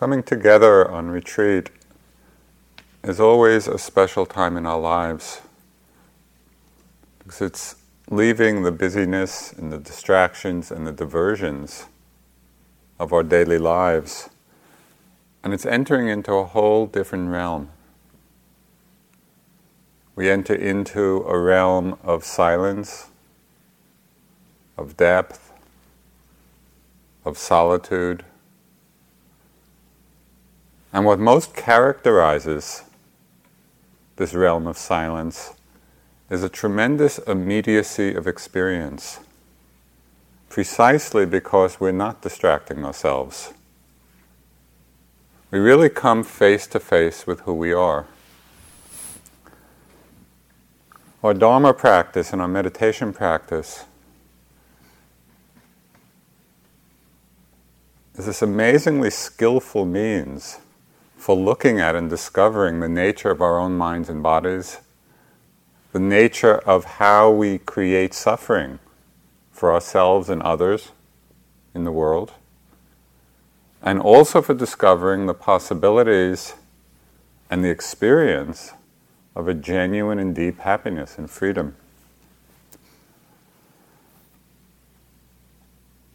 Coming together on retreat is always a special time in our lives because it's leaving the busyness and the distractions and the diversions of our daily lives and it's entering into a whole different realm. We enter into a realm of silence, of depth, of solitude and what most characterizes this realm of silence is a tremendous immediacy of experience, precisely because we're not distracting ourselves. We really come face to face with who we are. Our Dharma practice and our meditation practice is this amazingly skillful means for looking at and discovering the nature of our own minds and bodies, the nature of how we create suffering for ourselves and others in the world, and also for discovering the possibilities and the experience of a genuine and deep happiness and freedom.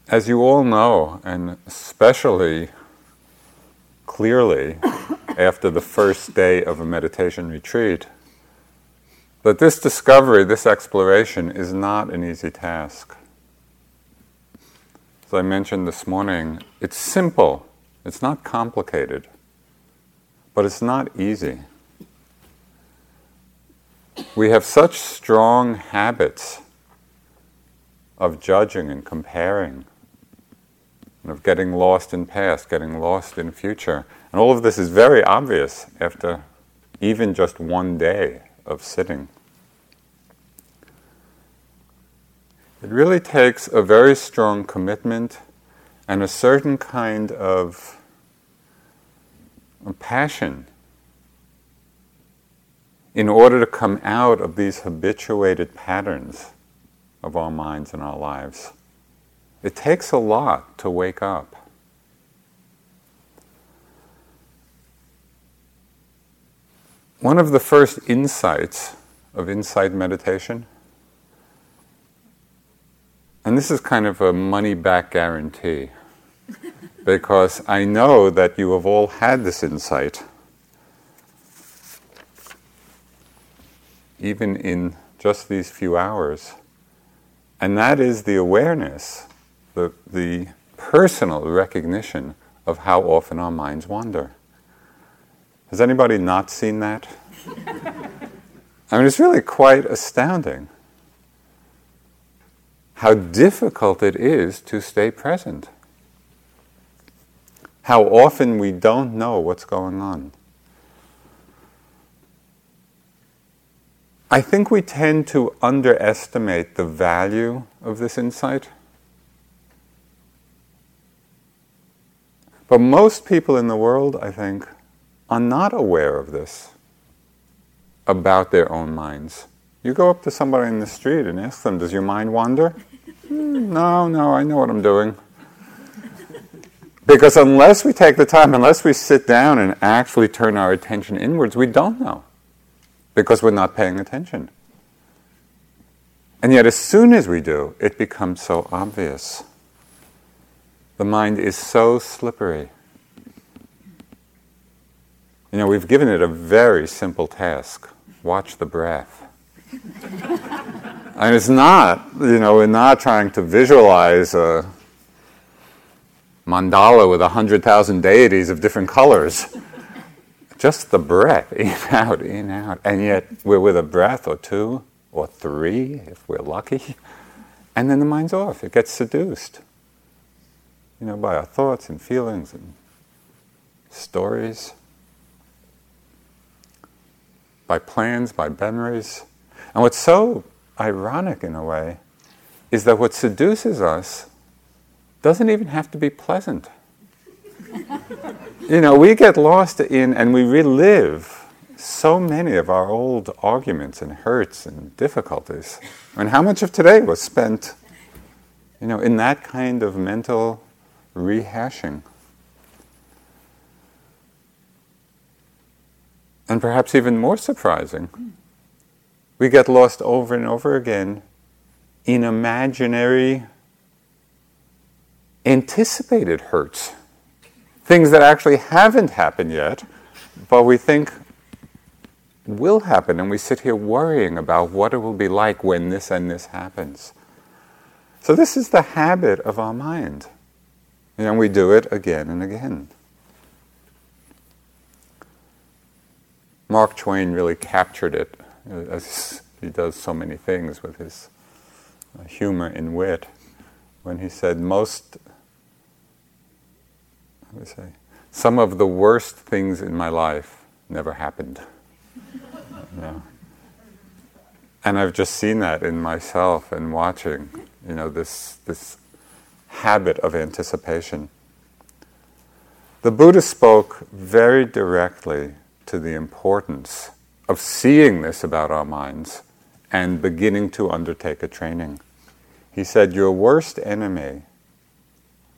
As you all know, and especially clearly after the first day of a meditation retreat that this discovery, this exploration, is not an easy task. As I mentioned this morning, it's simple, it's not complicated, but it's not easy. We have such strong habits of judging and comparing of getting lost in past, getting lost in future. And all of this is very obvious after even just one day of sitting. It really takes a very strong commitment and a certain kind of passion in order to come out of these habituated patterns of our minds and our lives. It takes a lot to wake up. One of the first insights of insight meditation, and this is kind of a money back guarantee, because I know that you have all had this insight, even in just these few hours, and that is the awareness the, the personal recognition of how often our minds wander. Has anybody not seen that? I mean, it's really quite astounding how difficult it is to stay present. How often we don't know what's going on. I think we tend to underestimate the value of this insight. But most people in the world, I think, are not aware of this about their own minds. You go up to somebody in the street and ask them, Does your mind wander? mm, no, no, I know what I'm doing. Because unless we take the time, unless we sit down and actually turn our attention inwards, we don't know. Because we're not paying attention. And yet, as soon as we do, it becomes so obvious. The mind is so slippery. You know, we've given it a very simple task watch the breath. and it's not, you know, we're not trying to visualize a mandala with a hundred thousand deities of different colors. Just the breath, in, out, in, out. And yet we're with a breath or two or three, if we're lucky. And then the mind's off, it gets seduced you know, by our thoughts and feelings and stories, by plans, by memories. And what's so ironic in a way is that what seduces us doesn't even have to be pleasant. you know, we get lost in and we relive so many of our old arguments and hurts and difficulties. I mean, how much of today was spent, you know, in that kind of mental rehashing. And perhaps even more surprising, we get lost over and over again in imaginary, anticipated hurts. Things that actually haven't happened yet, but we think will happen, and we sit here worrying about what it will be like when this and this happens. So, this is the habit of our mind. And we do it again and again. Mark Twain really captured it, as he does so many things with his uh, humor and wit, when he said, Most, let me say, some of the worst things in my life never happened. And I've just seen that in myself and watching, you know, this, this habit of anticipation. The Buddha spoke very directly to the importance of seeing this about our minds and beginning to undertake a training. He said, Your worst enemy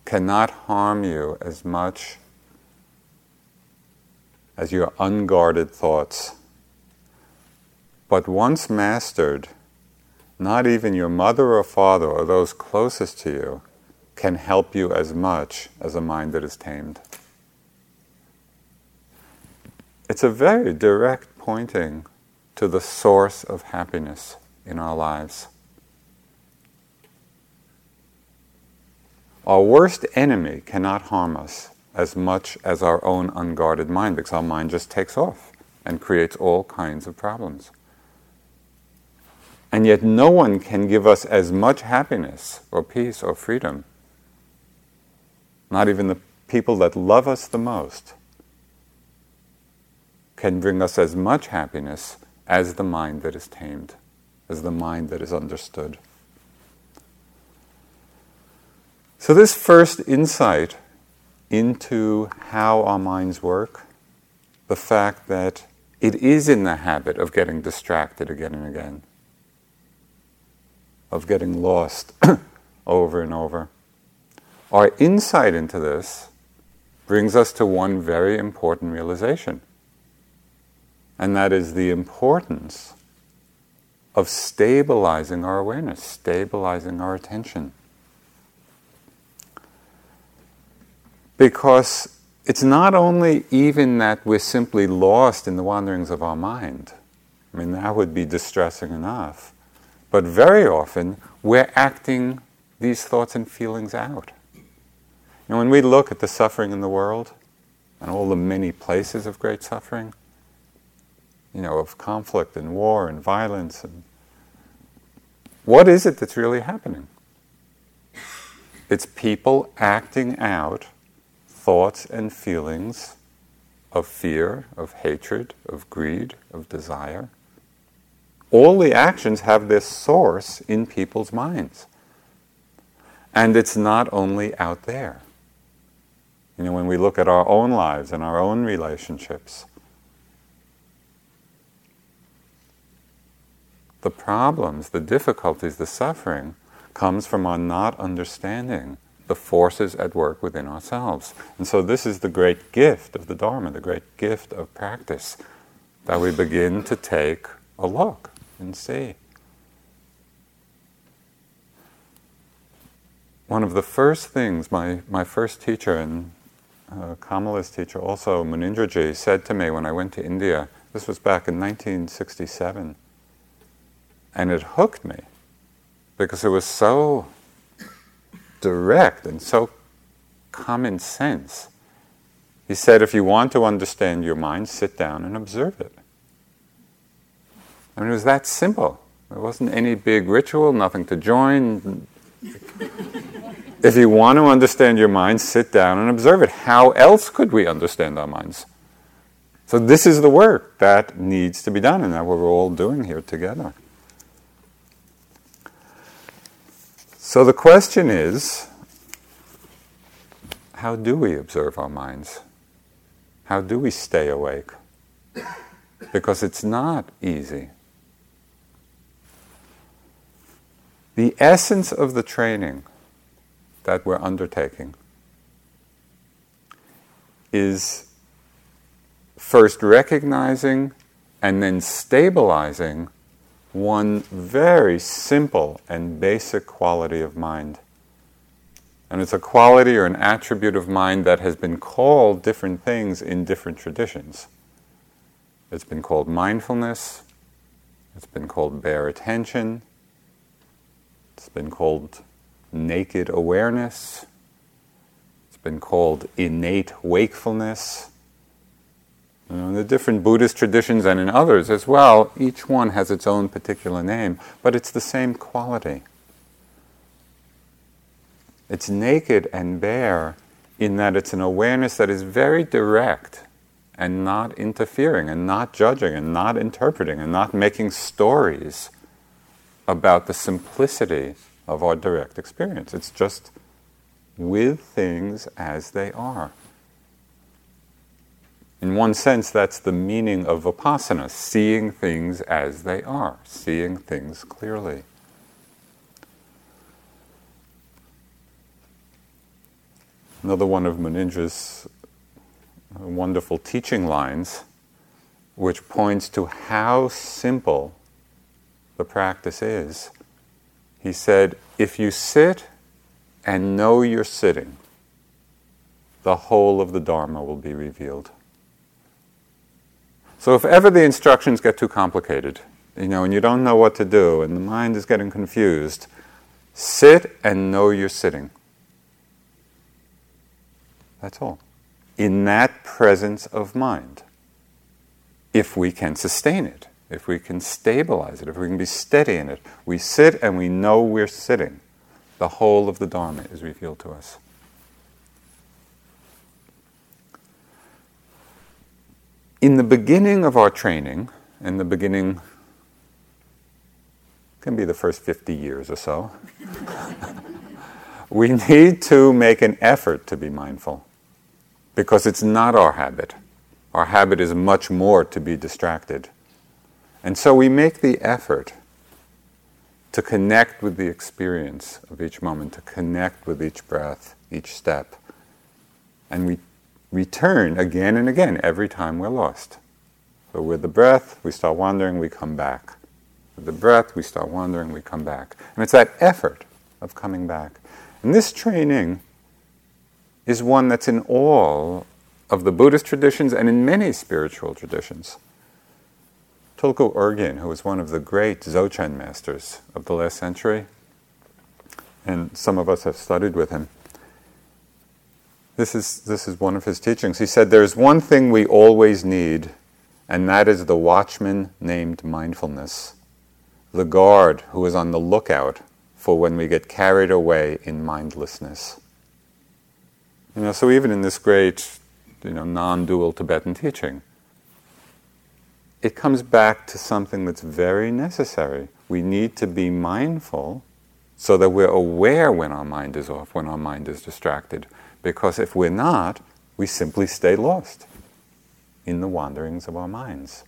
cannot harm you as much as your unguarded thoughts. But once mastered, not even your mother or father or those closest to you can help you as much as a mind that is tamed. It's a very direct pointing to the source of happiness in our lives. Our worst enemy cannot harm us as much as our own unguarded mind because our mind just takes off and creates all kinds of problems. And yet, no one can give us as much happiness or peace or freedom, not even the people that love us the most, can bring us as much happiness as the mind that is tamed, as the mind that is understood. So, this first insight into how our minds work, the fact that it is in the habit of getting distracted again and again, of getting lost over and over. Our insight into this brings us to one very important realization and that is the importance of stabilizing our awareness, stabilizing our attention. Because it's not only even that we're simply lost in the wanderings of our mind. I mean, that would be distressing enough. But very often, we're acting these thoughts and feelings out. And when we look at the suffering in the world and all the many places of great suffering, you know, of conflict and war and violence. And what is it that's really happening? It's people acting out thoughts and feelings of fear, of hatred, of greed, of desire. All the actions have this source in people's minds. And it's not only out there. You know, when we look at our own lives and our own relationships, the problems, the difficulties, the suffering comes from our not understanding the forces at work within ourselves. And so, this is the great gift of the Dharma, the great gift of practice, that we begin to take a look and see. One of the first things my, my first teacher and uh, Kamala's teacher, also Munindraji, said to me when I went to India, this was back in 1967 and it hooked me because it was so direct and so common sense. He said, if you want to understand your mind, sit down and observe it. I mean, it was that simple. There wasn't any big ritual, nothing to join. If you want to understand your mind, sit down and observe it. How else could we understand our minds? So, this is the work that needs to be done, and that we're all doing here together. So the question is how do we observe our minds? How do we stay awake? Because it's not easy. The essence of the training that we're undertaking is first recognizing and then stabilizing one very simple and basic quality of mind. And it's a quality or an attribute of mind that has been called different things in different traditions. It's been called mindfulness, it's been called bare attention, it's been called naked awareness, it's been called innate wakefulness. You know, in the different Buddhist traditions and in others as well, each one has its own particular name, but it's the same quality. It's naked and bare in that it's an awareness that is very direct and not interfering and not judging and not interpreting and not making stories about the simplicity of our direct experience. It's just with things as they are. In one sense, that's the meaning of vipassana seeing things as they are, seeing things clearly. Another one of Munindra's wonderful teaching lines, which points to how simple the practice is. He said, If you sit and know you're sitting, the whole of the Dharma will be revealed. So if ever the instructions get too complicated, you know, and you don't know what to do, and the mind is getting confused, sit and know you're sitting. That's all. In that presence of mind, if we can sustain it, if we can stabilize it, if we can be steady in it, we sit and we know we're sitting. The whole of the Dharma is revealed to us. in the beginning of our training, in the beginning, can be the first 50 years or so, we need to make an effort to be mindful because it's not our habit. Our habit is much more to be distracted. And so we make the effort to connect with the experience of each moment, to connect with each breath, each step. And we return again and again every time we're lost. So with the breath, we start wandering, we come back. With the breath, we start wandering, we come back. And it's that effort of coming back. And this training is one that's in all of the Buddhist traditions and in many spiritual traditions. Tulku Urgyen, who was one of the great Dzogchen masters of the last century, and some of us have studied with him, this is, this is one of his teachings. He said, There's one thing we always need, and that is the watchman named mindfulness, the guard who is on the lookout for when we get carried away in mindlessness. You know, so even in this great, you know, non-dual Tibetan teaching, it comes back to something that's very necessary. We need to be mindful so that we're aware when our mind is off, when our mind is distracted. Because if we're not, we simply stay lost in the wanderings of our minds.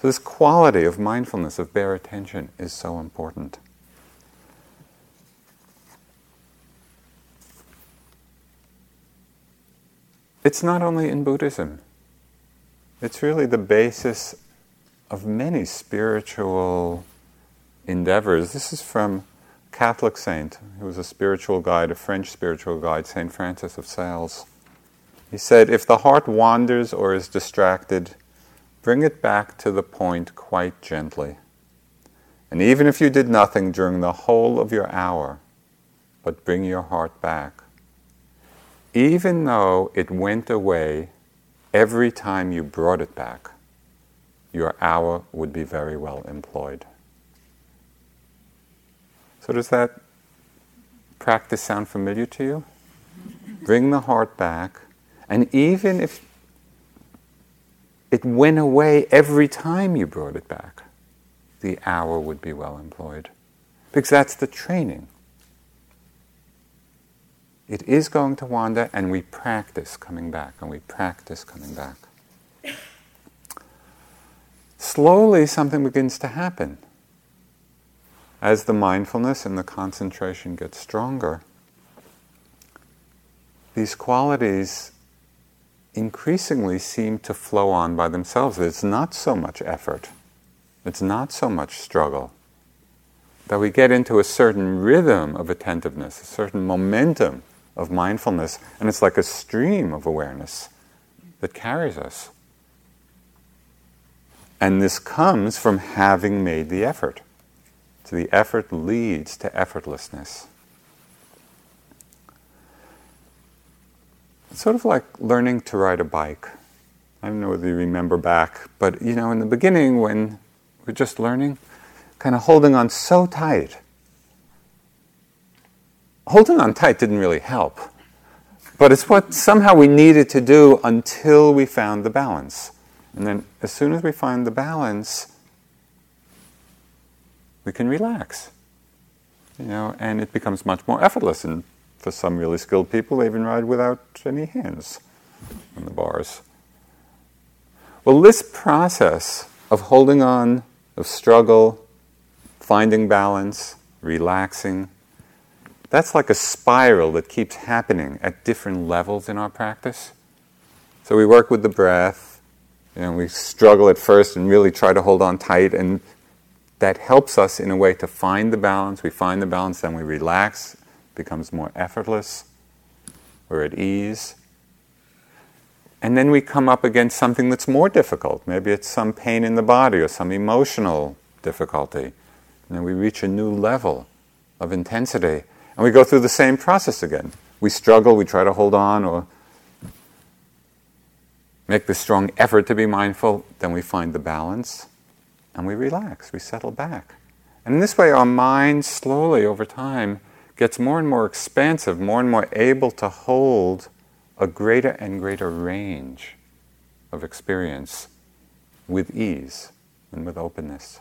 So, this quality of mindfulness, of bare attention, is so important. It's not only in Buddhism, it's really the basis of many spiritual endeavors. This is from a Catholic saint who was a spiritual guide, a French spiritual guide, St. Francis of Sales. He said, If the heart wanders or is distracted, bring it back to the point quite gently. And even if you did nothing during the whole of your hour, but bring your heart back, even though it went away every time you brought it back, your hour would be very well employed. So, does that practice sound familiar to you? Bring the heart back, and even if it went away every time you brought it back, the hour would be well employed. Because that's the training. It is going to wander, and we practice coming back, and we practice coming back. Slowly, something begins to happen as the mindfulness and the concentration get stronger, these qualities increasingly seem to flow on by themselves. It's not so much effort, it's not so much struggle. That we get into a certain rhythm of attentiveness, a certain momentum of mindfulness, and it's like a stream of awareness that carries us. And this comes from having made the effort. So the effort leads to effortlessness. It's sort of like learning to ride a bike. I don't know whether you remember back, but you know, in the beginning when we're just learning, kind of holding on so tight. Holding on tight didn't really help, but it's what somehow we needed to do until we found the balance. And then as soon as we find the balance, we can relax. You know, and it becomes much more effortless. And for some really skilled people, they even ride without any hands on the bars. Well, this process of holding on, of struggle, finding balance, relaxing, that's like a spiral that keeps happening at different levels in our practice. So we work with the breath, and we struggle at first and really try to hold on tight, and that helps us in a way to find the balance. We find the balance, then we relax, becomes more effortless, we're at ease. And then we come up against something that's more difficult. Maybe it's some pain in the body or some emotional difficulty. And then we reach a new level of intensity. And we go through the same process again. We struggle, we try to hold on or make the strong effort to be mindful, then we find the balance and we relax, we settle back. And in this way, our mind slowly over time gets more and more expansive, more and more able to hold a greater and greater range of experience with ease and with openness.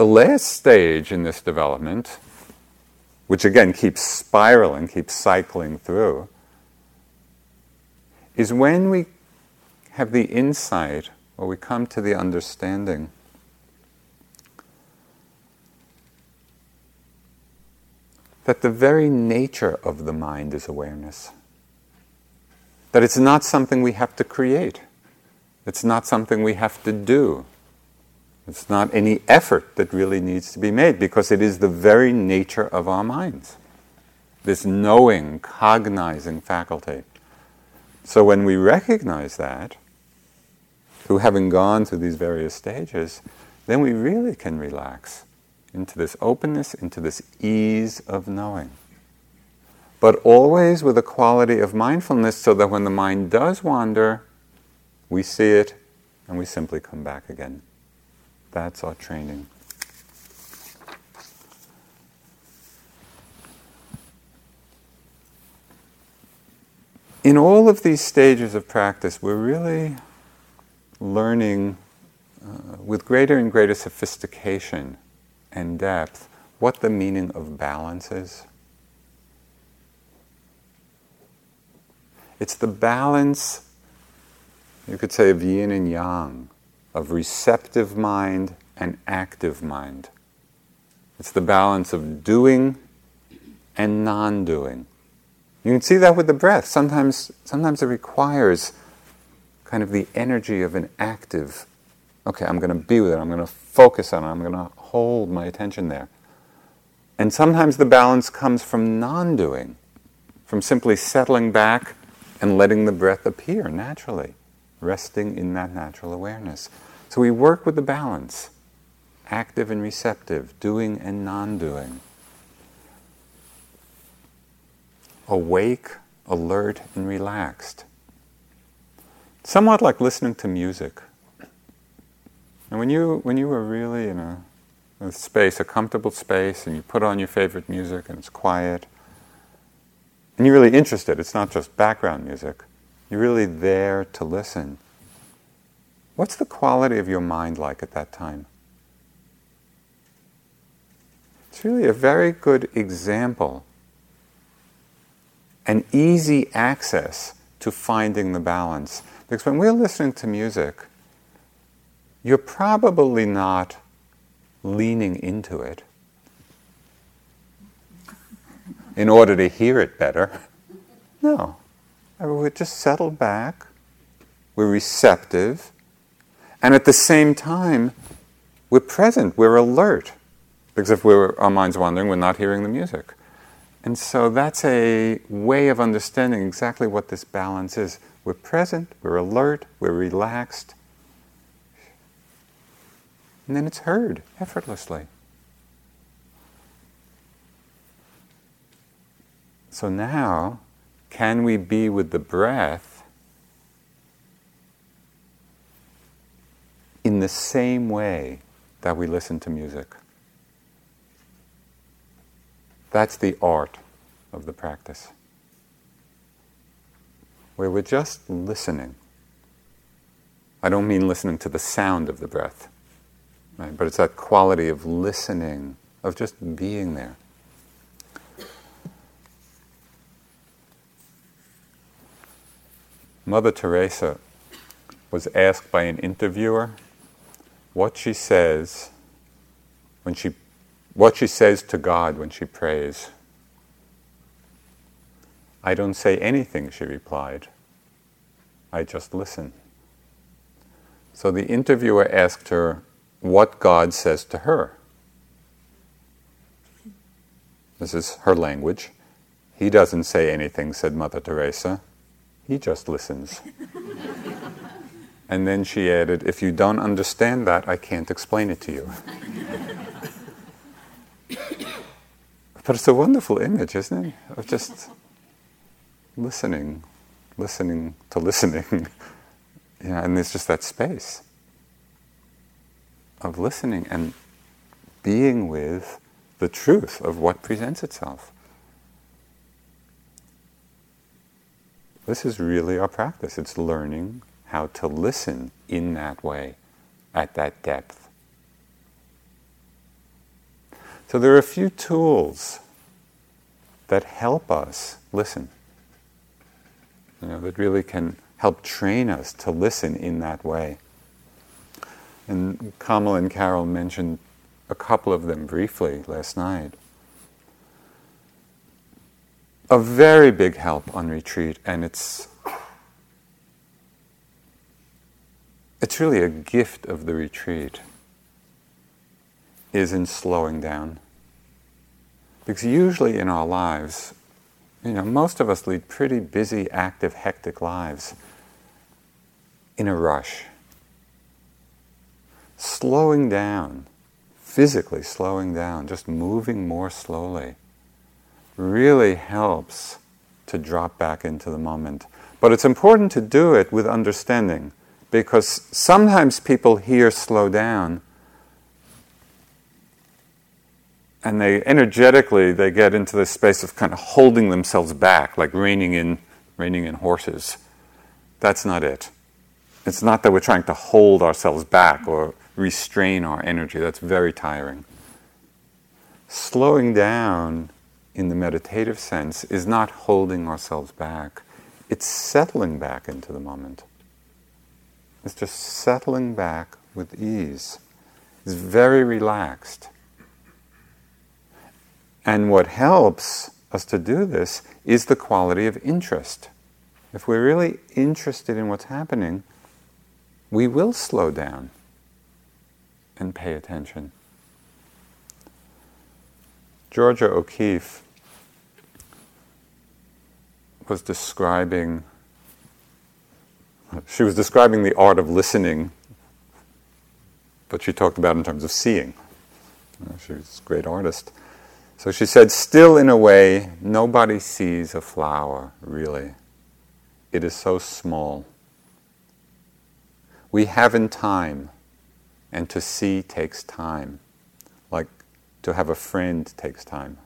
The last stage in this development, which again keeps spiraling, keeps cycling through, is when we have the insight or we come to the understanding that the very nature of the mind is awareness. That it's not something we have to create. It's not something we have to do. It's not any effort that really needs to be made because it is the very nature of our minds. This knowing, cognizing faculty. So when we recognize that, through having gone through these various stages, then we really can relax into this openness, into this ease of knowing. But always with a quality of mindfulness so that when the mind does wander, we see it and we simply come back again. That's our training. In all of these stages of practice, we're really learning uh, with greater and greater sophistication and depth what the meaning of balance is. It's the balance, you could say, of yin and yang, of receptive mind and active mind. It's the balance of doing and non doing. You can see that with the breath. Sometimes, sometimes it requires kind of the energy of an active, okay, I'm going to be with it, I'm going to focus on it, I'm going to hold my attention there. And sometimes the balance comes from non doing, from simply settling back and letting the breath appear naturally, resting in that natural awareness. So we work with the balance active and receptive, doing and non doing. Awake, alert, and relaxed. Somewhat like listening to music. And when you, when you are really in a, a space, a comfortable space, and you put on your favorite music and it's quiet, and you're really interested, it's not just background music, you're really there to listen. What's the quality of your mind like at that time? It's really a very good example, an easy access to finding the balance. Because when we're listening to music, you're probably not leaning into it in order to hear it better. No. We're just settled back, we're receptive, and at the same time, we're present, we're alert. Because if we're, our mind's wandering, we're not hearing the music. And so that's a way of understanding exactly what this balance is. We're present, we're alert, we're relaxed, and then it's heard effortlessly. So now, can we be with the breath in the same way that we listen to music? That's the art of the practice. Where we're just listening. I don't mean listening to the sound of the breath, right? but it's that quality of listening, of just being there. Mother Teresa was asked by an interviewer what she says when she what she says to God when she prays. I don't say anything, she replied. I just listen. So the interviewer asked her what God says to her. This is her language. He doesn't say anything, said Mother Teresa. He just listens. and then she added, If you don't understand that, I can't explain it to you. but it's a wonderful image, isn't it? Of just listening, listening to listening. yeah, and there's just that space of listening and being with the truth of what presents itself. This is really our practice. It's learning how to listen in that way, at that depth. So there are a few tools that help us listen. You know, that really can help train us to listen in that way. And Kamal and Carol mentioned a couple of them briefly last night a very big help on retreat, and it's it's really a gift of the retreat is in slowing down. Because usually in our lives, you know, most of us lead pretty busy, active, hectic lives in a rush. Slowing down, physically slowing down, just moving more slowly really helps to drop back into the moment. But it's important to do it with understanding because sometimes people hear slow down and they energetically they get into this space of kind of holding themselves back like reining in reining in horses. That's not it. It's not that we're trying to hold ourselves back or restrain our energy. That's very tiring. Slowing down in the meditative sense is not holding ourselves back, it's settling back into the moment. It's just settling back with ease. It's very relaxed. And what helps us to do this is the quality of interest. If we're really interested in what's happening, we will slow down and pay attention. Georgia O'Keeffe was describing, she was describing the art of listening, but she talked about in terms of seeing. She was a great artist. So she said, Still, in a way, nobody sees a flower, really. It is so small. We have in time, and to see takes time to have a friend takes time.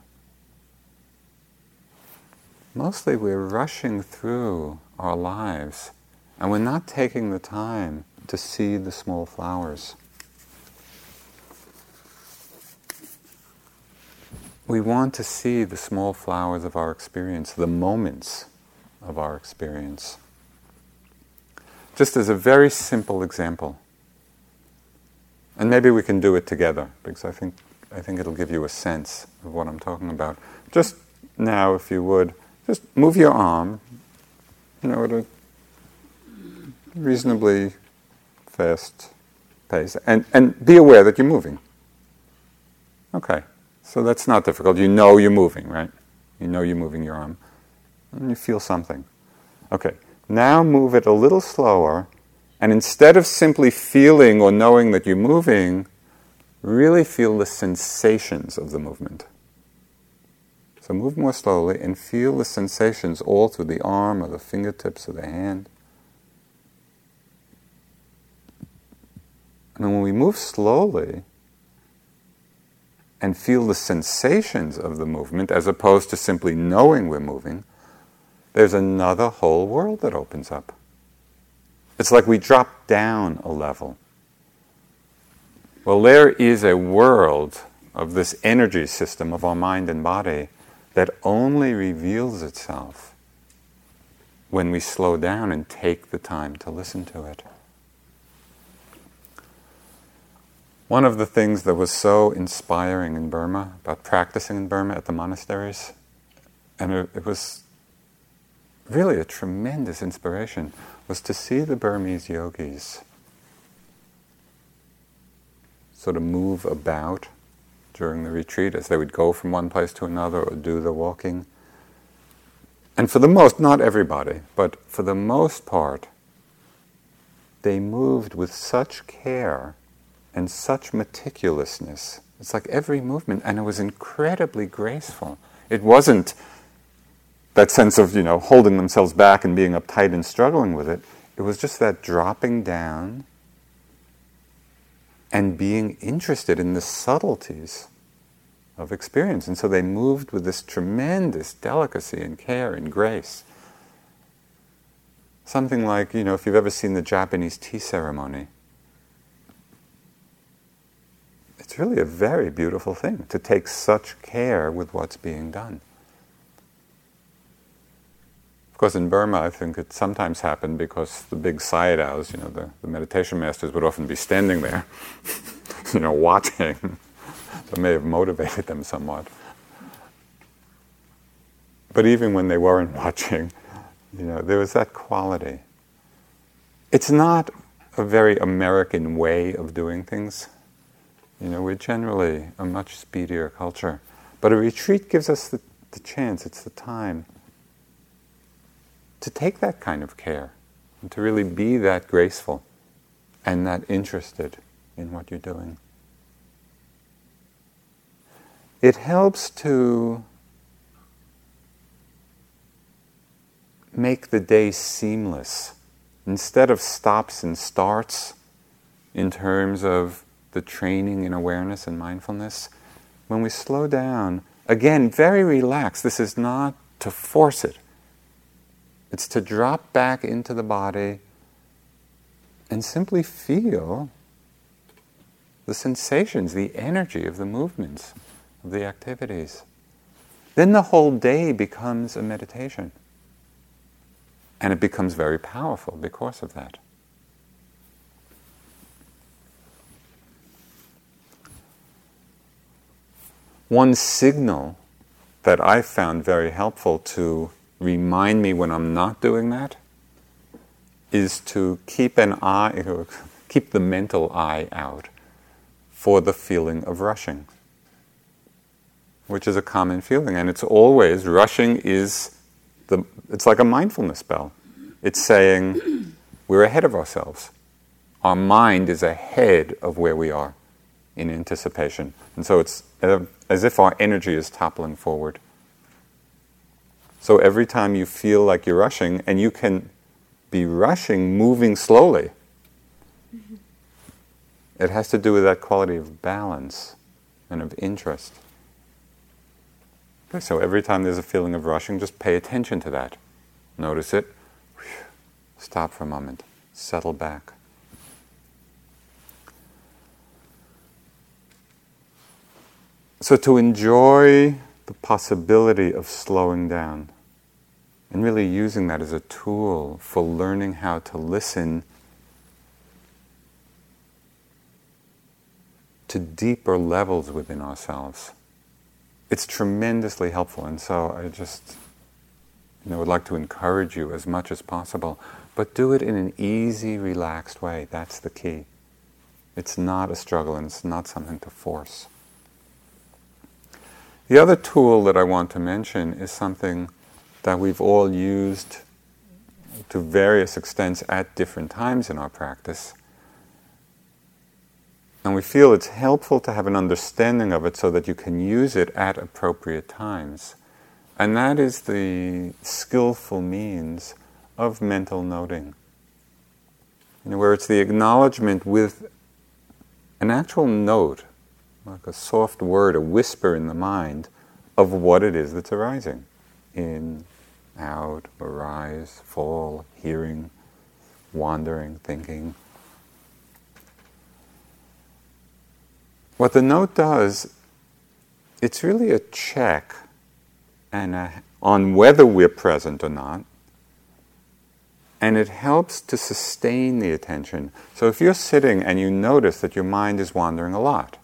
Mostly we're rushing through our lives and we're not taking the time to see the small flowers. We want to see the small flowers of our experience, the moments of our experience. Just as a very simple example. And maybe we can do it together because I think I think it'll give you a sense of what I'm talking about. Just now, if you would, just move your arm, you know, at a reasonably fast pace. And, and be aware that you're moving. Okay, so that's not difficult. You know you're moving, right? You know you're moving your arm. And you feel something. Okay, now move it a little slower. And instead of simply feeling or knowing that you're moving, really feel the sensations of the movement. So move more slowly and feel the sensations all through the arm or the fingertips or the hand. And when we move slowly and feel the sensations of the movement as opposed to simply knowing we're moving, there's another whole world that opens up. It's like we drop down a level. Well, there is a world of this energy system of our mind and body that only reveals itself when we slow down and take the time to listen to it. One of the things that was so inspiring in Burma about practicing in Burma at the monasteries, and it, was really a tremendous inspiration, was to see the Burmese yogis sort of move about during the retreat as they would go from one place to another or do the walking. And for the most, not everybody, but for the most part, they moved with such care and such meticulousness. It's like every movement, and it was incredibly graceful. It wasn't that sense of, you know, holding themselves back and being uptight and struggling with it. It was just that dropping down and being interested in the subtleties of experience. And so they moved with this tremendous delicacy and care and grace. Something like, you know, if you've ever seen the Japanese tea ceremony, it's really a very beautiful thing to take such care with what's being done. Of course, in Burma, I think it sometimes happened because the big sayadaws, you know, the, the meditation masters would often be standing there, you know, watching. that may have motivated them somewhat. But even when they weren't watching, you know, there was that quality. It's not a very American way of doing things. You know, we're generally a much speedier culture. But a retreat gives us the, the chance, it's the time to take that kind of care and to really be that graceful and that interested in what you're doing. It helps to make the day seamless instead of stops and starts in terms of the training in awareness and mindfulness. When we slow down, again, very relaxed, this is not to force it. It's to drop back into the body and simply feel the sensations, the energy of the movements, of the activities. Then the whole day becomes a meditation. And it becomes very powerful because of that. One signal that I found very helpful to remind me when I'm not doing that is to keep an eye, keep the mental eye out for the feeling of rushing, which is a common feeling. And it's always, rushing is the, it's like a mindfulness bell. It's saying we're ahead of ourselves. Our mind is ahead of where we are in anticipation. And so it's uh, as if our energy is toppling forward. So every time you feel like you're rushing, and you can be rushing, moving slowly, mm-hmm. it has to do with that quality of balance and of interest. Okay, so every time there's a feeling of rushing, just pay attention to that. Notice it. Stop for a moment. Settle back. So, to enjoy the possibility of slowing down, and really using that as a tool for learning how to listen to deeper levels within ourselves. It's tremendously helpful, and so I just You know, would like to encourage you as much as possible, but do it in an easy, relaxed way. That's the key. It's not a struggle and it's not something to force. The other tool that I want to mention is something that we've all used to various extents at different times in our practice. And we feel it's helpful to have an understanding of it so that you can use it at appropriate times. And that is the skillful means of mental noting. You know, where it's the acknowledgement with an actual note, like a soft word, a whisper in the mind, of what it is that's arising in, out, arise, fall, hearing, wandering, thinking. What the note does, it's really a check and a, on whether we're present or not. And it helps to sustain the attention. So if you're sitting and you notice that your mind is wandering a lot,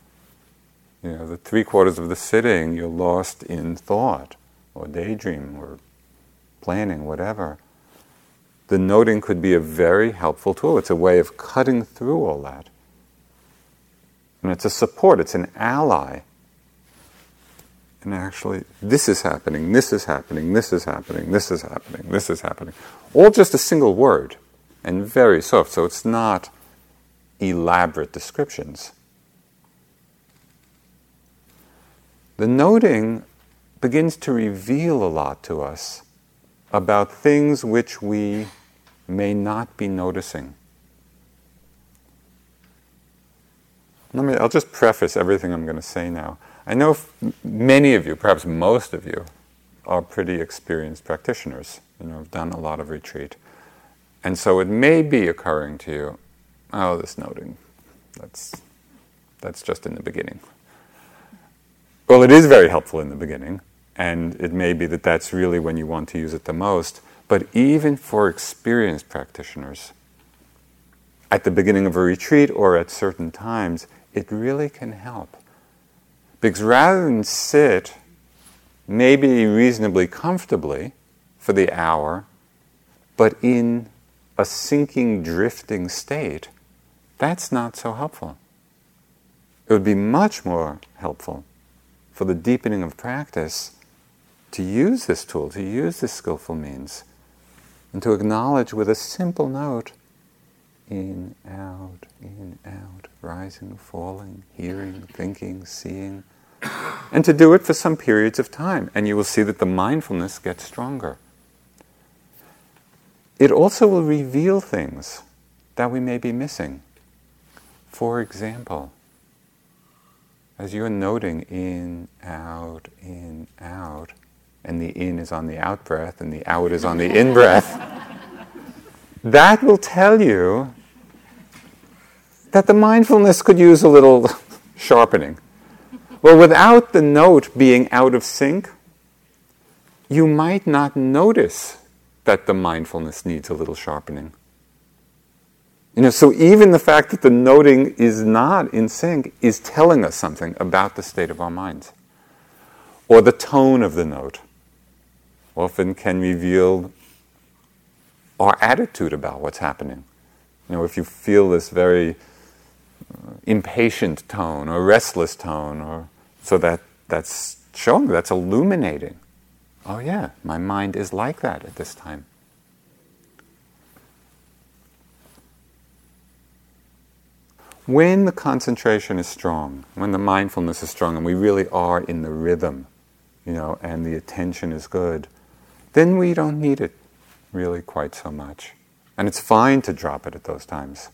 you know, the three quarters of the sitting you're lost in thought or daydream or planning, whatever. The noting could be a very helpful tool. It's a way of cutting through all that. And it's a support, it's an ally. And actually, this is happening, this is happening, this is happening, this is happening, this is happening. All just a single word and very soft. So it's not elaborate descriptions. The noting begins to reveal a lot to us about things which we may not be noticing. Let me, I'll just preface everything I'm going to say now. I know many of you, perhaps most of you, are pretty experienced practitioners. You know, have done a lot of retreat. And so it may be occurring to you, oh, this noting, that's, that's just in the beginning. Well, it is very helpful in the beginning, and it may be that that's really when you want to use it the most. But even for experienced practitioners, at the beginning of a retreat or at certain times, it really can help. Because rather than sit maybe reasonably comfortably for the hour, but in a sinking, drifting state, that's not so helpful. It would be much more helpful for the deepening of practice to use this tool, to use this skillful means, and to acknowledge with a simple note in, out, in, out, rising, falling, hearing, thinking, seeing, and to do it for some periods of time. And you will see that the mindfulness gets stronger. It also will reveal things that we may be missing. For example, as you're noting in, out, in, out, and the in is on the out breath and the out is on the in breath, that will tell you that the mindfulness could use a little sharpening. Well, without the note being out of sync, you might not notice that the mindfulness needs a little sharpening. You know, so even the fact that the noting is not in sync is telling us something about the state of our minds. Or the tone of the note often can reveal our attitude about what's happening. You know, if you feel this very uh, impatient tone or restless tone, or so that that's showing, that's illuminating. Oh yeah, my mind is like that at this time. When the concentration is strong, when the mindfulness is strong, and we really are in the rhythm, you know, and the attention is good, then we don't need it really quite so much. And it's fine to drop it at those times.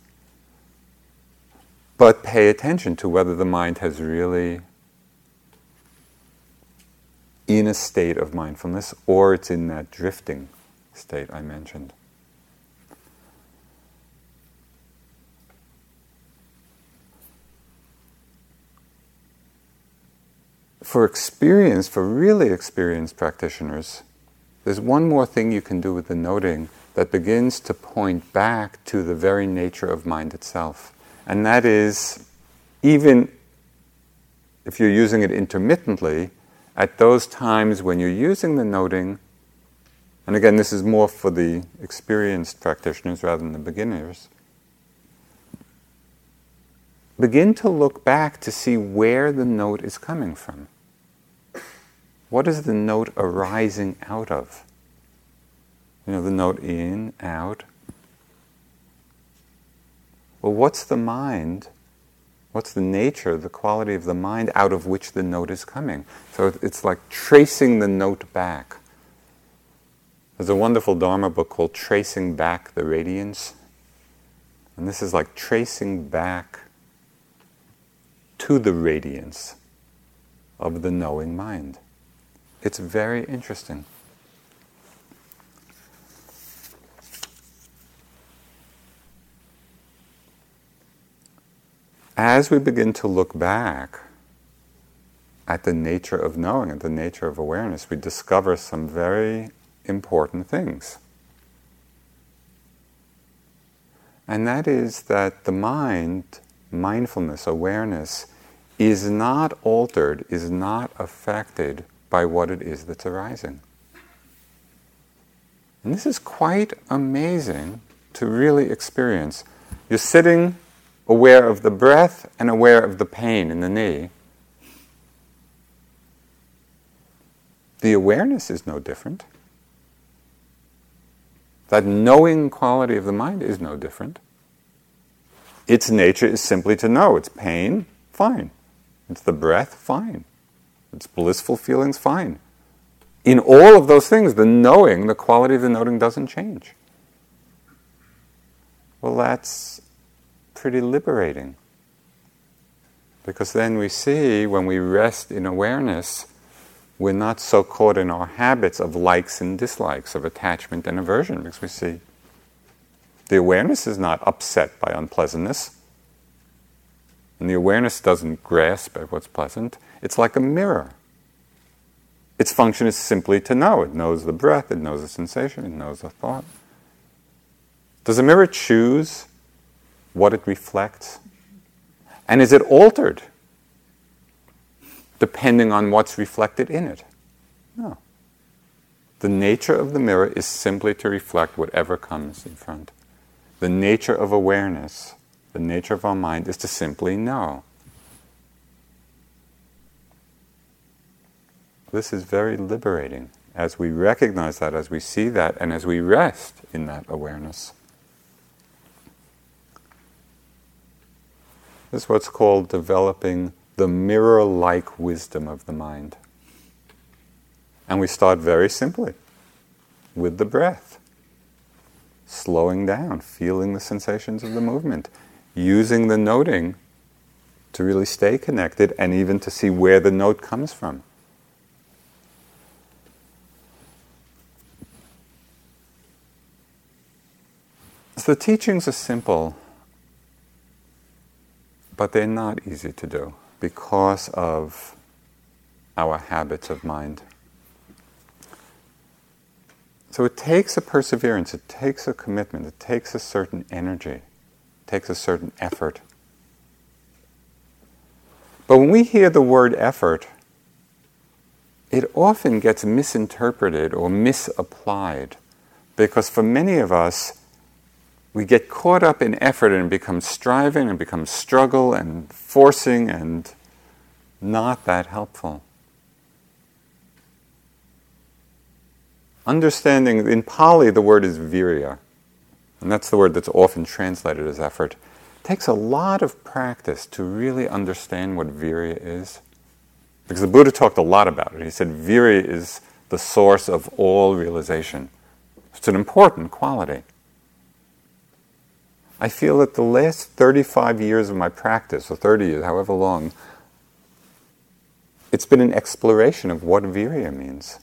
But pay attention to whether the mind has really in a state of mindfulness or it's in that drifting state I mentioned. For experienced, for really experienced practitioners, there's one more thing you can do with the noting that begins to point back to the very nature of mind itself. And that is, even if you're using it intermittently, at those times when you're using the noting, and again, this is more for the experienced practitioners rather than the beginners, begin to look back to see where the note is coming from. What is the note arising out of? You know, the note in, out. Well, what's the mind? What's the nature, the quality of the mind out of which the note is coming? So it's like tracing the note back. There's a wonderful Dharma book called Tracing Back the Radiance. And this is like tracing back to the radiance of the knowing mind. It's very interesting. As we begin to look back at the nature of knowing, at the nature of awareness, we discover some very important things. And that is that the mind, mindfulness, awareness, is not altered, is not affected by what it is that's arising. And this is quite amazing to really experience. You're sitting aware of the breath and aware of the pain in the knee. The awareness is no different. That knowing quality of the mind is no different. Its nature is simply to know. It's pain, fine. It's the breath, fine. It's blissful feelings, fine. In all of those things, the knowing, the quality of the knowing doesn't change. Well, that's pretty liberating. Because then we see when we rest in awareness, we're not so caught in our habits of likes and dislikes, of attachment and aversion, because we see the awareness is not upset by unpleasantness. And the awareness doesn't grasp at what's pleasant. It's like a mirror. Its function is simply to know. It knows the breath, it knows the sensation, it knows the thought. Does a mirror choose what it reflects? And is it altered depending on what's reflected in it? No. The nature of the mirror is simply to reflect whatever comes in front. The nature of awareness the nature of our mind is to simply know. This is very liberating as we recognize that, as we see that, and as we rest in that awareness. This is what's called developing the mirror like wisdom of the mind. And we start very simply with the breath, slowing down, feeling the sensations of the movement, using the noting to really stay connected and even to see where the note comes from. So the teachings are simple, but they're not easy to do because of our habits of mind. So it takes a perseverance, it takes a commitment, it takes a certain energy takes a certain effort. But when we hear the word effort, it often gets misinterpreted or misapplied because for many of us, we get caught up in effort and become striving and become struggle and forcing and not that helpful. Understanding, in Pali, the word is virya and that's the word that's often translated as effort, it takes a lot of practice to really understand what virya is. Because the Buddha talked a lot about it. He said virya is the source of all realization. It's an important quality. I feel that the last 35 years of my practice, or 30 years, however long, it's been an exploration of what virya means,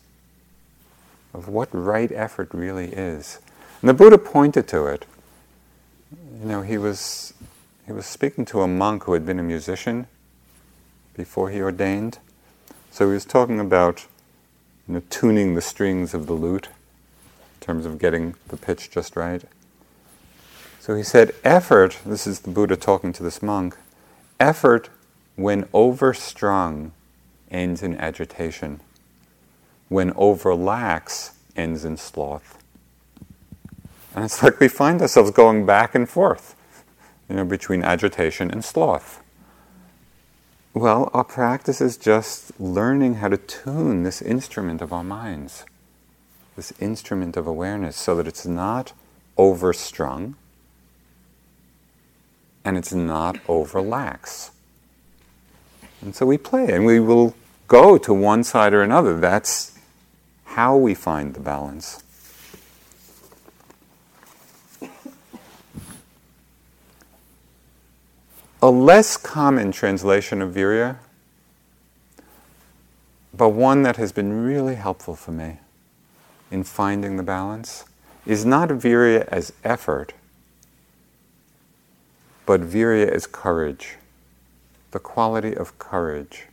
of what right effort really is. And the Buddha pointed to it. You know, he was, he was speaking to a monk who had been a musician before he ordained. So he was talking about you know, tuning the strings of the lute in terms of getting the pitch just right. So he said, effort, this is the Buddha talking to this monk, effort, when overstrung, ends in agitation. When overlax, ends in sloth. And it's like we find ourselves going back and forth, you know, between agitation and sloth. Well, our practice is just learning how to tune this instrument of our minds, this instrument of awareness, so that it's not overstrung and it's not overlax. And so we play and we will go to one side or another. That's how we find the balance. A less common translation of virya, but one that has been really helpful for me in finding the balance, is not virya as effort, but virya as courage, the quality of courage.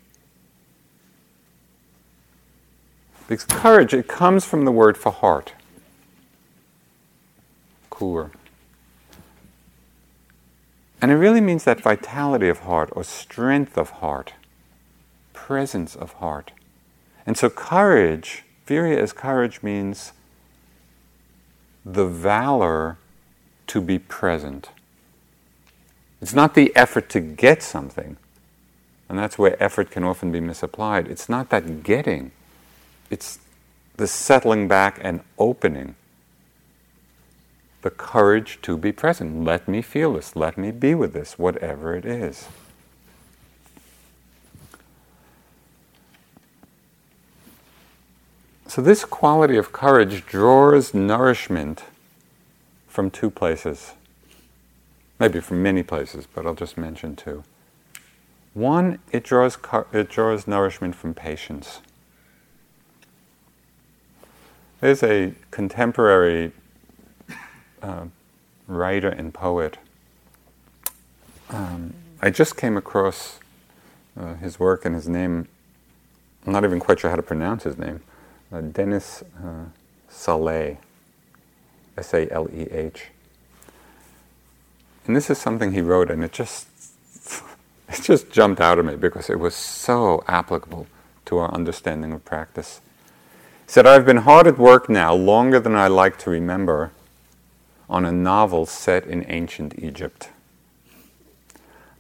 Because courage, it comes from the word for heart. Kur. And it really means that vitality of heart or strength of heart, presence of heart. And so courage, virya as courage means the valor to be present. It's not the effort to get something, and that's where effort can often be misapplied. It's not that getting, it's the settling back and opening the courage to be present. Let me feel this. Let me be with this, whatever it is. So, this quality of courage draws nourishment from two places. Maybe from many places, but I'll just mention two. One, it draws, it draws nourishment from patience. There's a contemporary uh, writer and poet. Um, I just came across uh, his work and his name. I'm not even quite sure how to pronounce his name. Uh, Denis uh, Saleh, S A L E H. And this is something he wrote, and it just it just jumped out at me because it was so applicable to our understanding of practice. He said, I've been hard at work now, longer than I like to remember, on a novel set in ancient Egypt.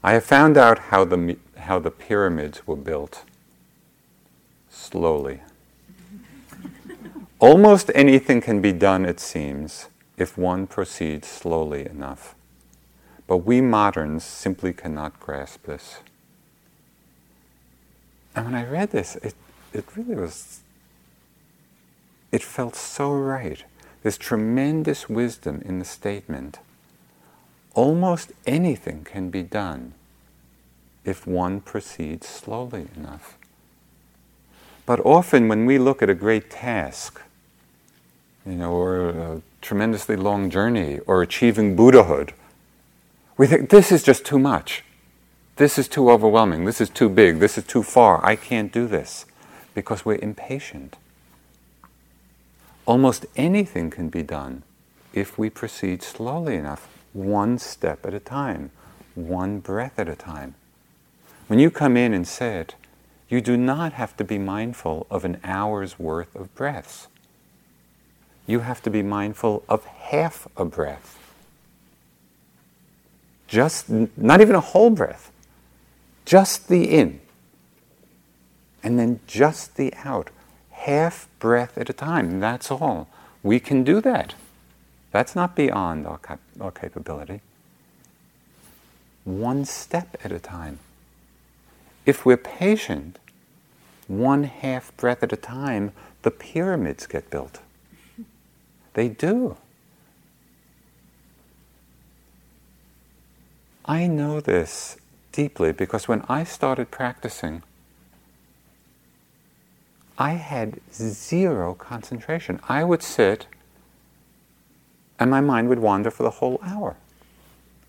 I have found out how the, how the pyramids were built. Slowly. Almost anything can be done, it seems, if one proceeds slowly enough. But we moderns simply cannot grasp this. And when I read this, it, it really was, it felt so right. There's tremendous wisdom in the statement. Almost anything can be done if one proceeds slowly enough. But often, when we look at a great task, you know, or a tremendously long journey, or achieving Buddhahood, we think this is just too much. This is too overwhelming. This is too big. This is too far. I can't do this because we're impatient. Almost anything can be done if we proceed slowly enough, one step at a time, one breath at a time. When you come in and sit, you do not have to be mindful of an hour's worth of breaths. You have to be mindful of half a breath. Just, not even a whole breath, just the in, and then just the out half breath at a time. That's all. We can do that. That's not beyond our, cap- our capability. One step at a time. If we're patient, one half breath at a time, the pyramids get built. They do. I know this deeply because when I started practicing, I had zero concentration. I would sit and my mind would wander for the whole hour.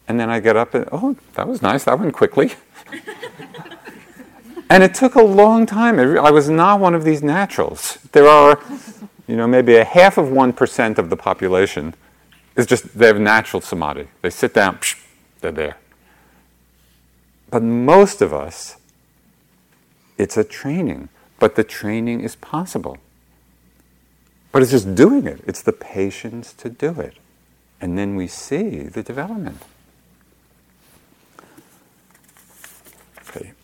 And then I get up and, oh, that was nice, that went quickly. and it took a long time. I was not one of these naturals. There are, you know, maybe a half of 1% of the population is just, they have natural samadhi. They sit down, psh, they're there. But most of us, it's a training but the training is possible. But it's just doing it. It's the patience to do it. And then we see the development. Okay.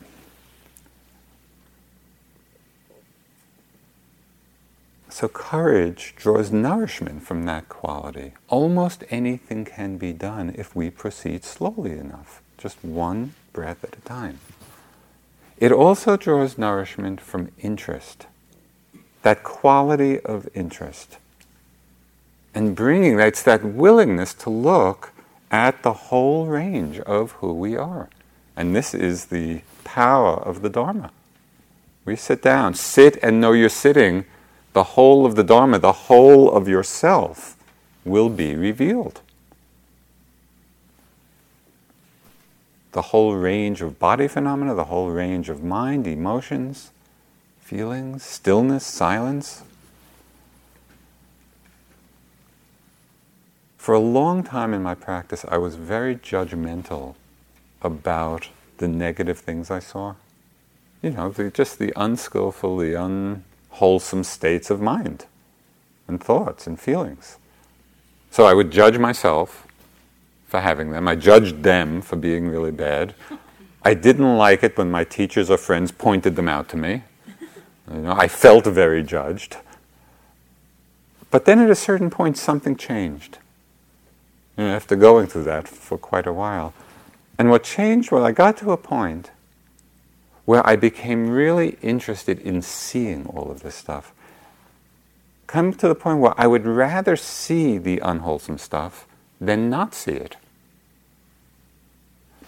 So courage draws nourishment from that quality. Almost anything can be done if we proceed slowly enough, just one breath at a time. It also draws nourishment from interest, that quality of interest. And bringing that, it's that willingness to look at the whole range of who we are. And this is the power of the Dharma. We sit down, sit and know you're sitting, the whole of the Dharma, the whole of yourself will be revealed. The whole range of body phenomena, the whole range of mind, emotions, feelings, stillness, silence. For a long time in my practice, I was very judgmental about the negative things I saw. You know, the, just the unskillful, the unwholesome states of mind and thoughts and feelings. So I would judge myself for having them. I judged them for being really bad. I didn't like it when my teachers or friends pointed them out to me. You know, I felt very judged. But then at a certain point, something changed. You know, after going through that for quite a while. And what changed was I got to a point where I became really interested in seeing all of this stuff. Come to the point where I would rather see the unwholesome stuff than not see it.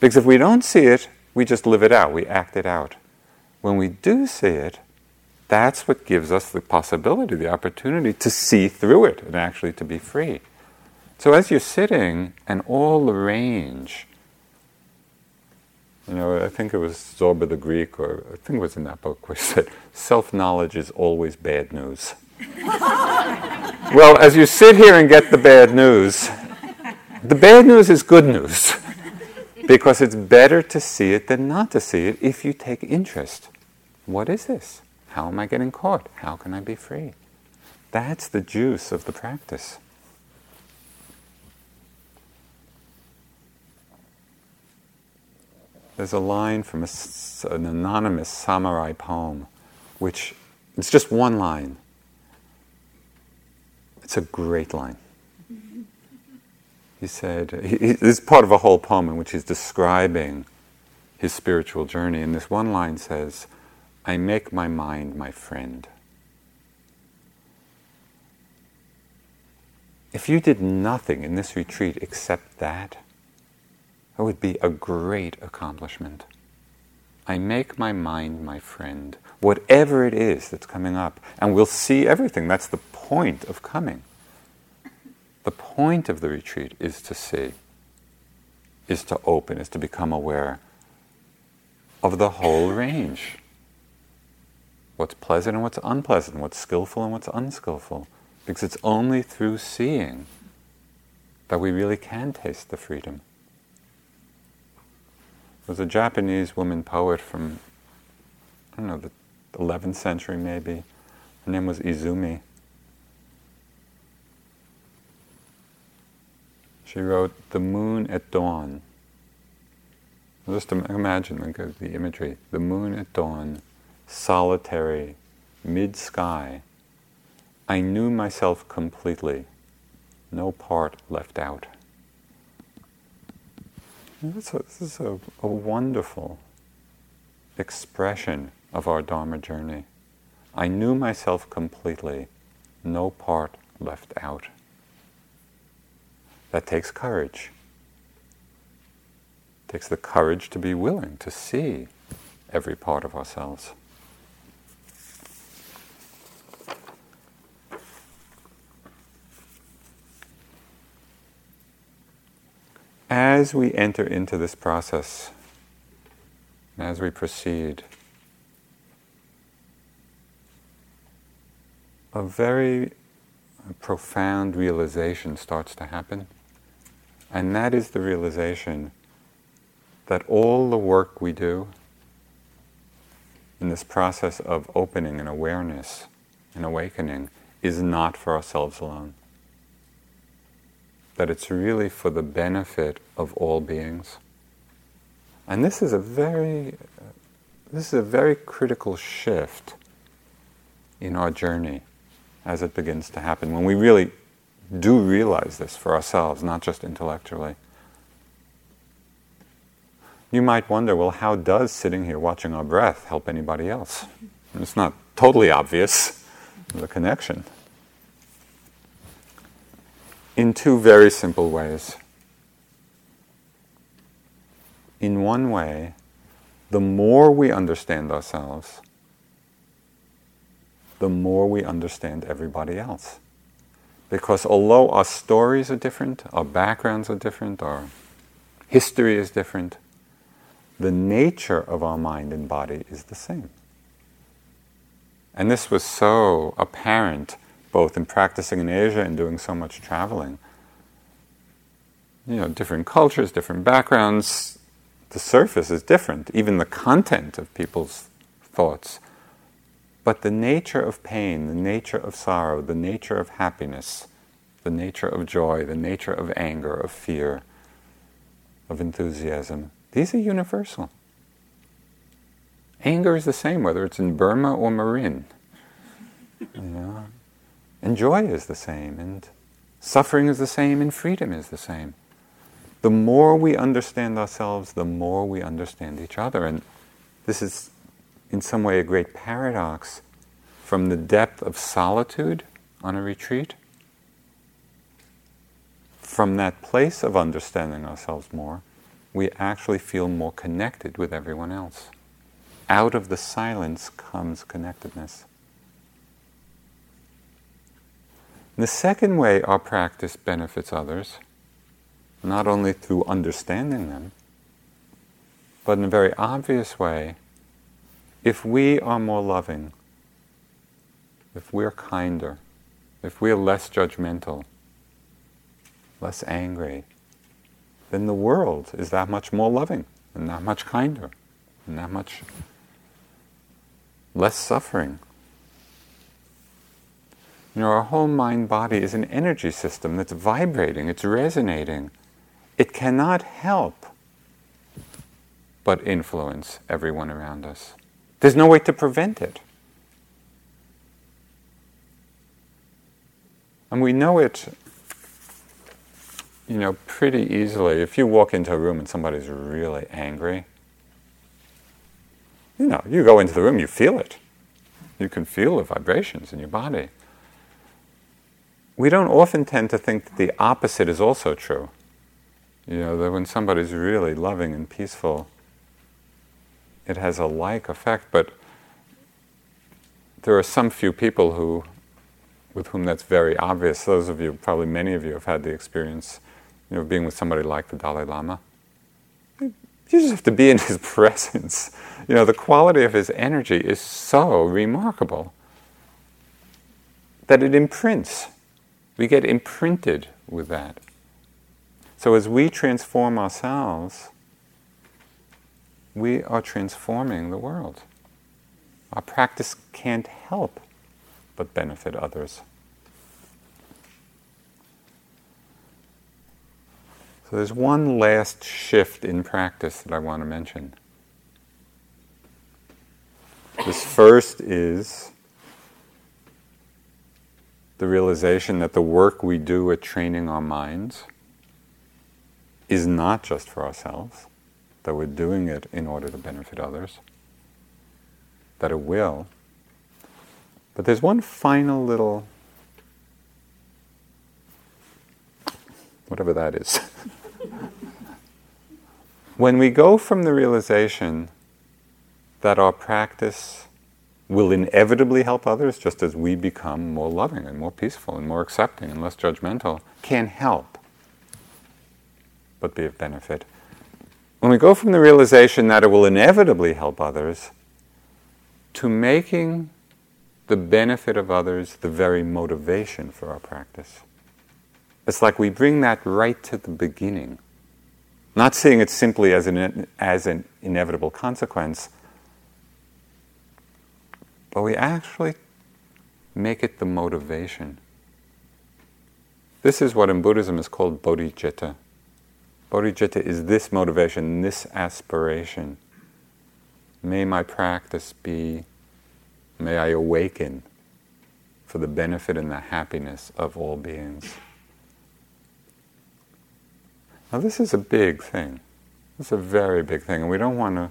Because if we don't see it, we just live it out, we act it out. When we do see it, that's what gives us the possibility, the opportunity to see through it and actually to be free. So as you're sitting and all the range you know, I think it was Zorba the Greek, or I think it was in that book, he said, self knowledge is always bad news. well, as you sit here and get the bad news, the bad news is good news. because it's better to see it than not to see it if you take interest. What is this? How am I getting caught? How can I be free? That's the juice of the practice. There's a line from a, an anonymous samurai poem, which it's just one line. It's a great line. He said, he, this is part of a whole poem in which he's describing his spiritual journey. And this one line says, I make my mind my friend. If you did nothing in this retreat except that, that would be a great accomplishment. I make my mind my friend, whatever it is that's coming up, and we'll see everything. That's the point of coming. The point of the retreat is to see, is to open, is to become aware of the whole range. What's pleasant and what's unpleasant, what's skillful and what's unskillful. Because it's only through seeing that we really can taste the freedom was a Japanese woman poet from, I don't know, the 11th century maybe. Her name was Izumi. She wrote The Moon at Dawn. Just imagine like, uh, the imagery. The moon at dawn, solitary, mid sky. I knew myself completely, no part left out. This is a, a wonderful expression of our Dharma journey. I knew myself completely, no part left out. That takes courage. It takes the courage to be willing to see every part of ourselves. as we enter into this process, as we proceed, a very profound realization starts to happen. And that is the realization that all the work we do in this process of opening and awareness and awakening is not for ourselves alone. That it's really for the benefit of all beings. And this is a very, this is a very critical shift in our journey as it begins to happen. When we really do realize this for ourselves, not just intellectually. You might wonder, well, how does sitting here watching our breath help anybody else? It's not totally obvious, the connection. In two very simple ways. In one way, the more we understand ourselves, the more we understand everybody else. Because although our stories are different, our backgrounds are different, our history is different, the nature of our mind and body is the same. And this was so apparent both in practicing in Asia and doing so much traveling. You know, different cultures, different backgrounds, the surface is different, even the content of people's thoughts but the nature of pain, the nature of sorrow, the nature of happiness, the nature of joy, the nature of anger, of fear, of enthusiasm, these are universal. Anger is the same whether it's in Burma or Marin. You know? And joy is the same, and suffering is the same, and freedom is the same. The more we understand ourselves, the more we understand each other. And this is in some way a great paradox from the depth of solitude on a retreat. From that place of understanding ourselves more, we actually feel more connected with everyone else. Out of the silence comes connectedness. the second way our practice benefits others, not only through understanding them, but in a very obvious way if we are more loving, if we're kinder, if we're less judgmental, less angry, then the world is that much more loving and that much kinder and that much less suffering. You know, our whole mind body is an energy system that's vibrating, it's resonating. It cannot help but influence everyone around us. There's no way to prevent it. And we know it, you know, pretty easily. If you walk into a room and somebody's really angry, you know, you go into the room, you feel it. You can feel the vibrations in your body. We don't often tend to think that the opposite is also true. You know, that when somebody's really loving and peaceful, it has a like effect, but there are some few people who, with whom that's very obvious. Those of you, probably many of you, have had the experience, you know, being with somebody like the Dalai Lama. You just have to be in his presence. You know, the quality of his energy is so remarkable that it imprints. We get imprinted with that. So as we transform ourselves, we are transforming the world. Our practice can't help but benefit others. So there's one last shift in practice that I want to mention. This first is the realization that the work we do at training our minds is not just for ourselves that we're doing it in order to benefit others, that it will. But there's one final little, whatever that is. when we go from the realization that our practice will inevitably help others just as we become more loving and more peaceful and more accepting and less judgmental, can help but be of benefit when we go from the realization that it will inevitably help others to making the benefit of others the very motivation for our practice. It's like we bring that right to the beginning, not seeing it simply as an, as an inevitable consequence, but we actually make it the motivation. This is what in Buddhism is called bodhicitta. Bodhicitta is this motivation, this aspiration. May my practice be, may I awaken for the benefit and the happiness of all beings. Now, this is a big thing. It's a very big thing, and we don't want to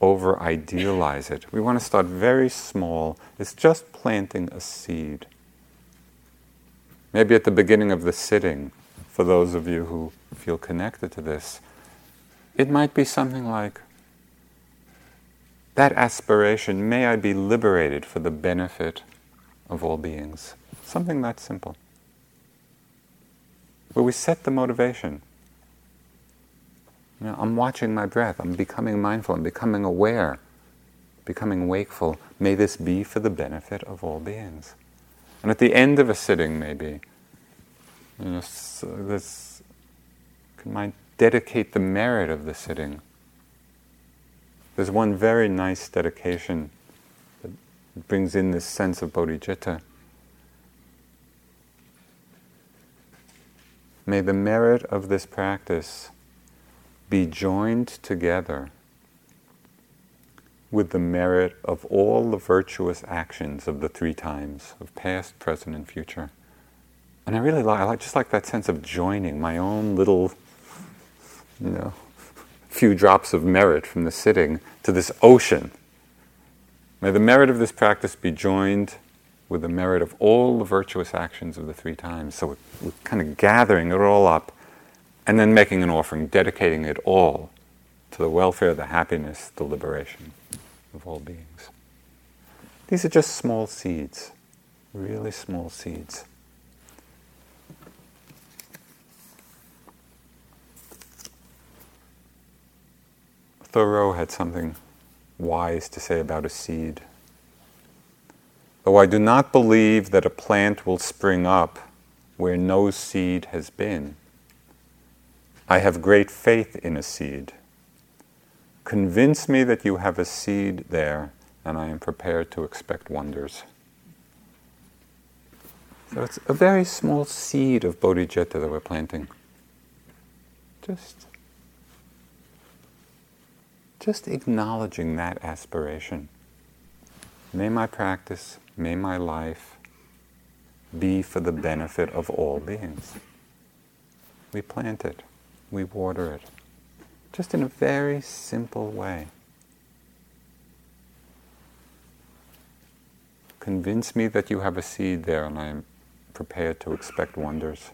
over idealize it. We want to start very small. It's just planting a seed. Maybe at the beginning of the sitting, for those of you who feel connected to this, it might be something like that aspiration, may I be liberated for the benefit of all beings. Something that simple. Where we set the motivation. You know, I'm watching my breath. I'm becoming mindful. I'm becoming aware, becoming wakeful. May this be for the benefit of all beings. And at the end of a sitting, maybe, you know, might dedicate the merit of the sitting. There's one very nice dedication that brings in this sense of bodhicitta. May the merit of this practice be joined together with the merit of all the virtuous actions of the three times of past, present, and future. And I really like, I like just like that sense of joining my own little, you know, few drops of merit from the sitting to this ocean. May the merit of this practice be joined with the merit of all the virtuous actions of the three times. So we're, kind of gathering it all up and then making an offering, dedicating it all to the welfare, the happiness, the liberation of all beings. These are just small seeds, really small seeds. Thoreau had something wise to say about a seed. Though I do not believe that a plant will spring up where no seed has been, I have great faith in a seed. Convince me that you have a seed there, and I am prepared to expect wonders. So it's a very small seed of bodhicitta that we're planting. Just, just acknowledging that aspiration. May my practice, may my life be for the benefit of all beings. We plant it we water it. Just in a very simple way. Convince me that you have a seed there and I am prepared to expect wonders.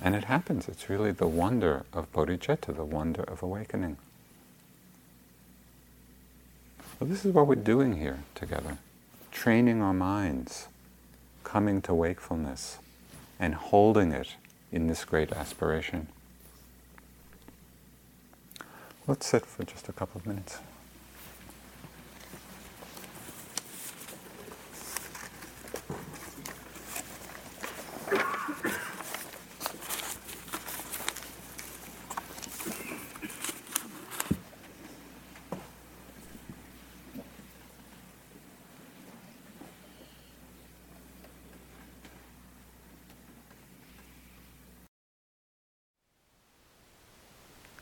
And it happens. It's really the wonder of bodhicitta, the wonder of awakening. Well, this is what we're doing here together training our minds, coming to wakefulness, and holding it in this great aspiration. Let's sit for just a couple of minutes.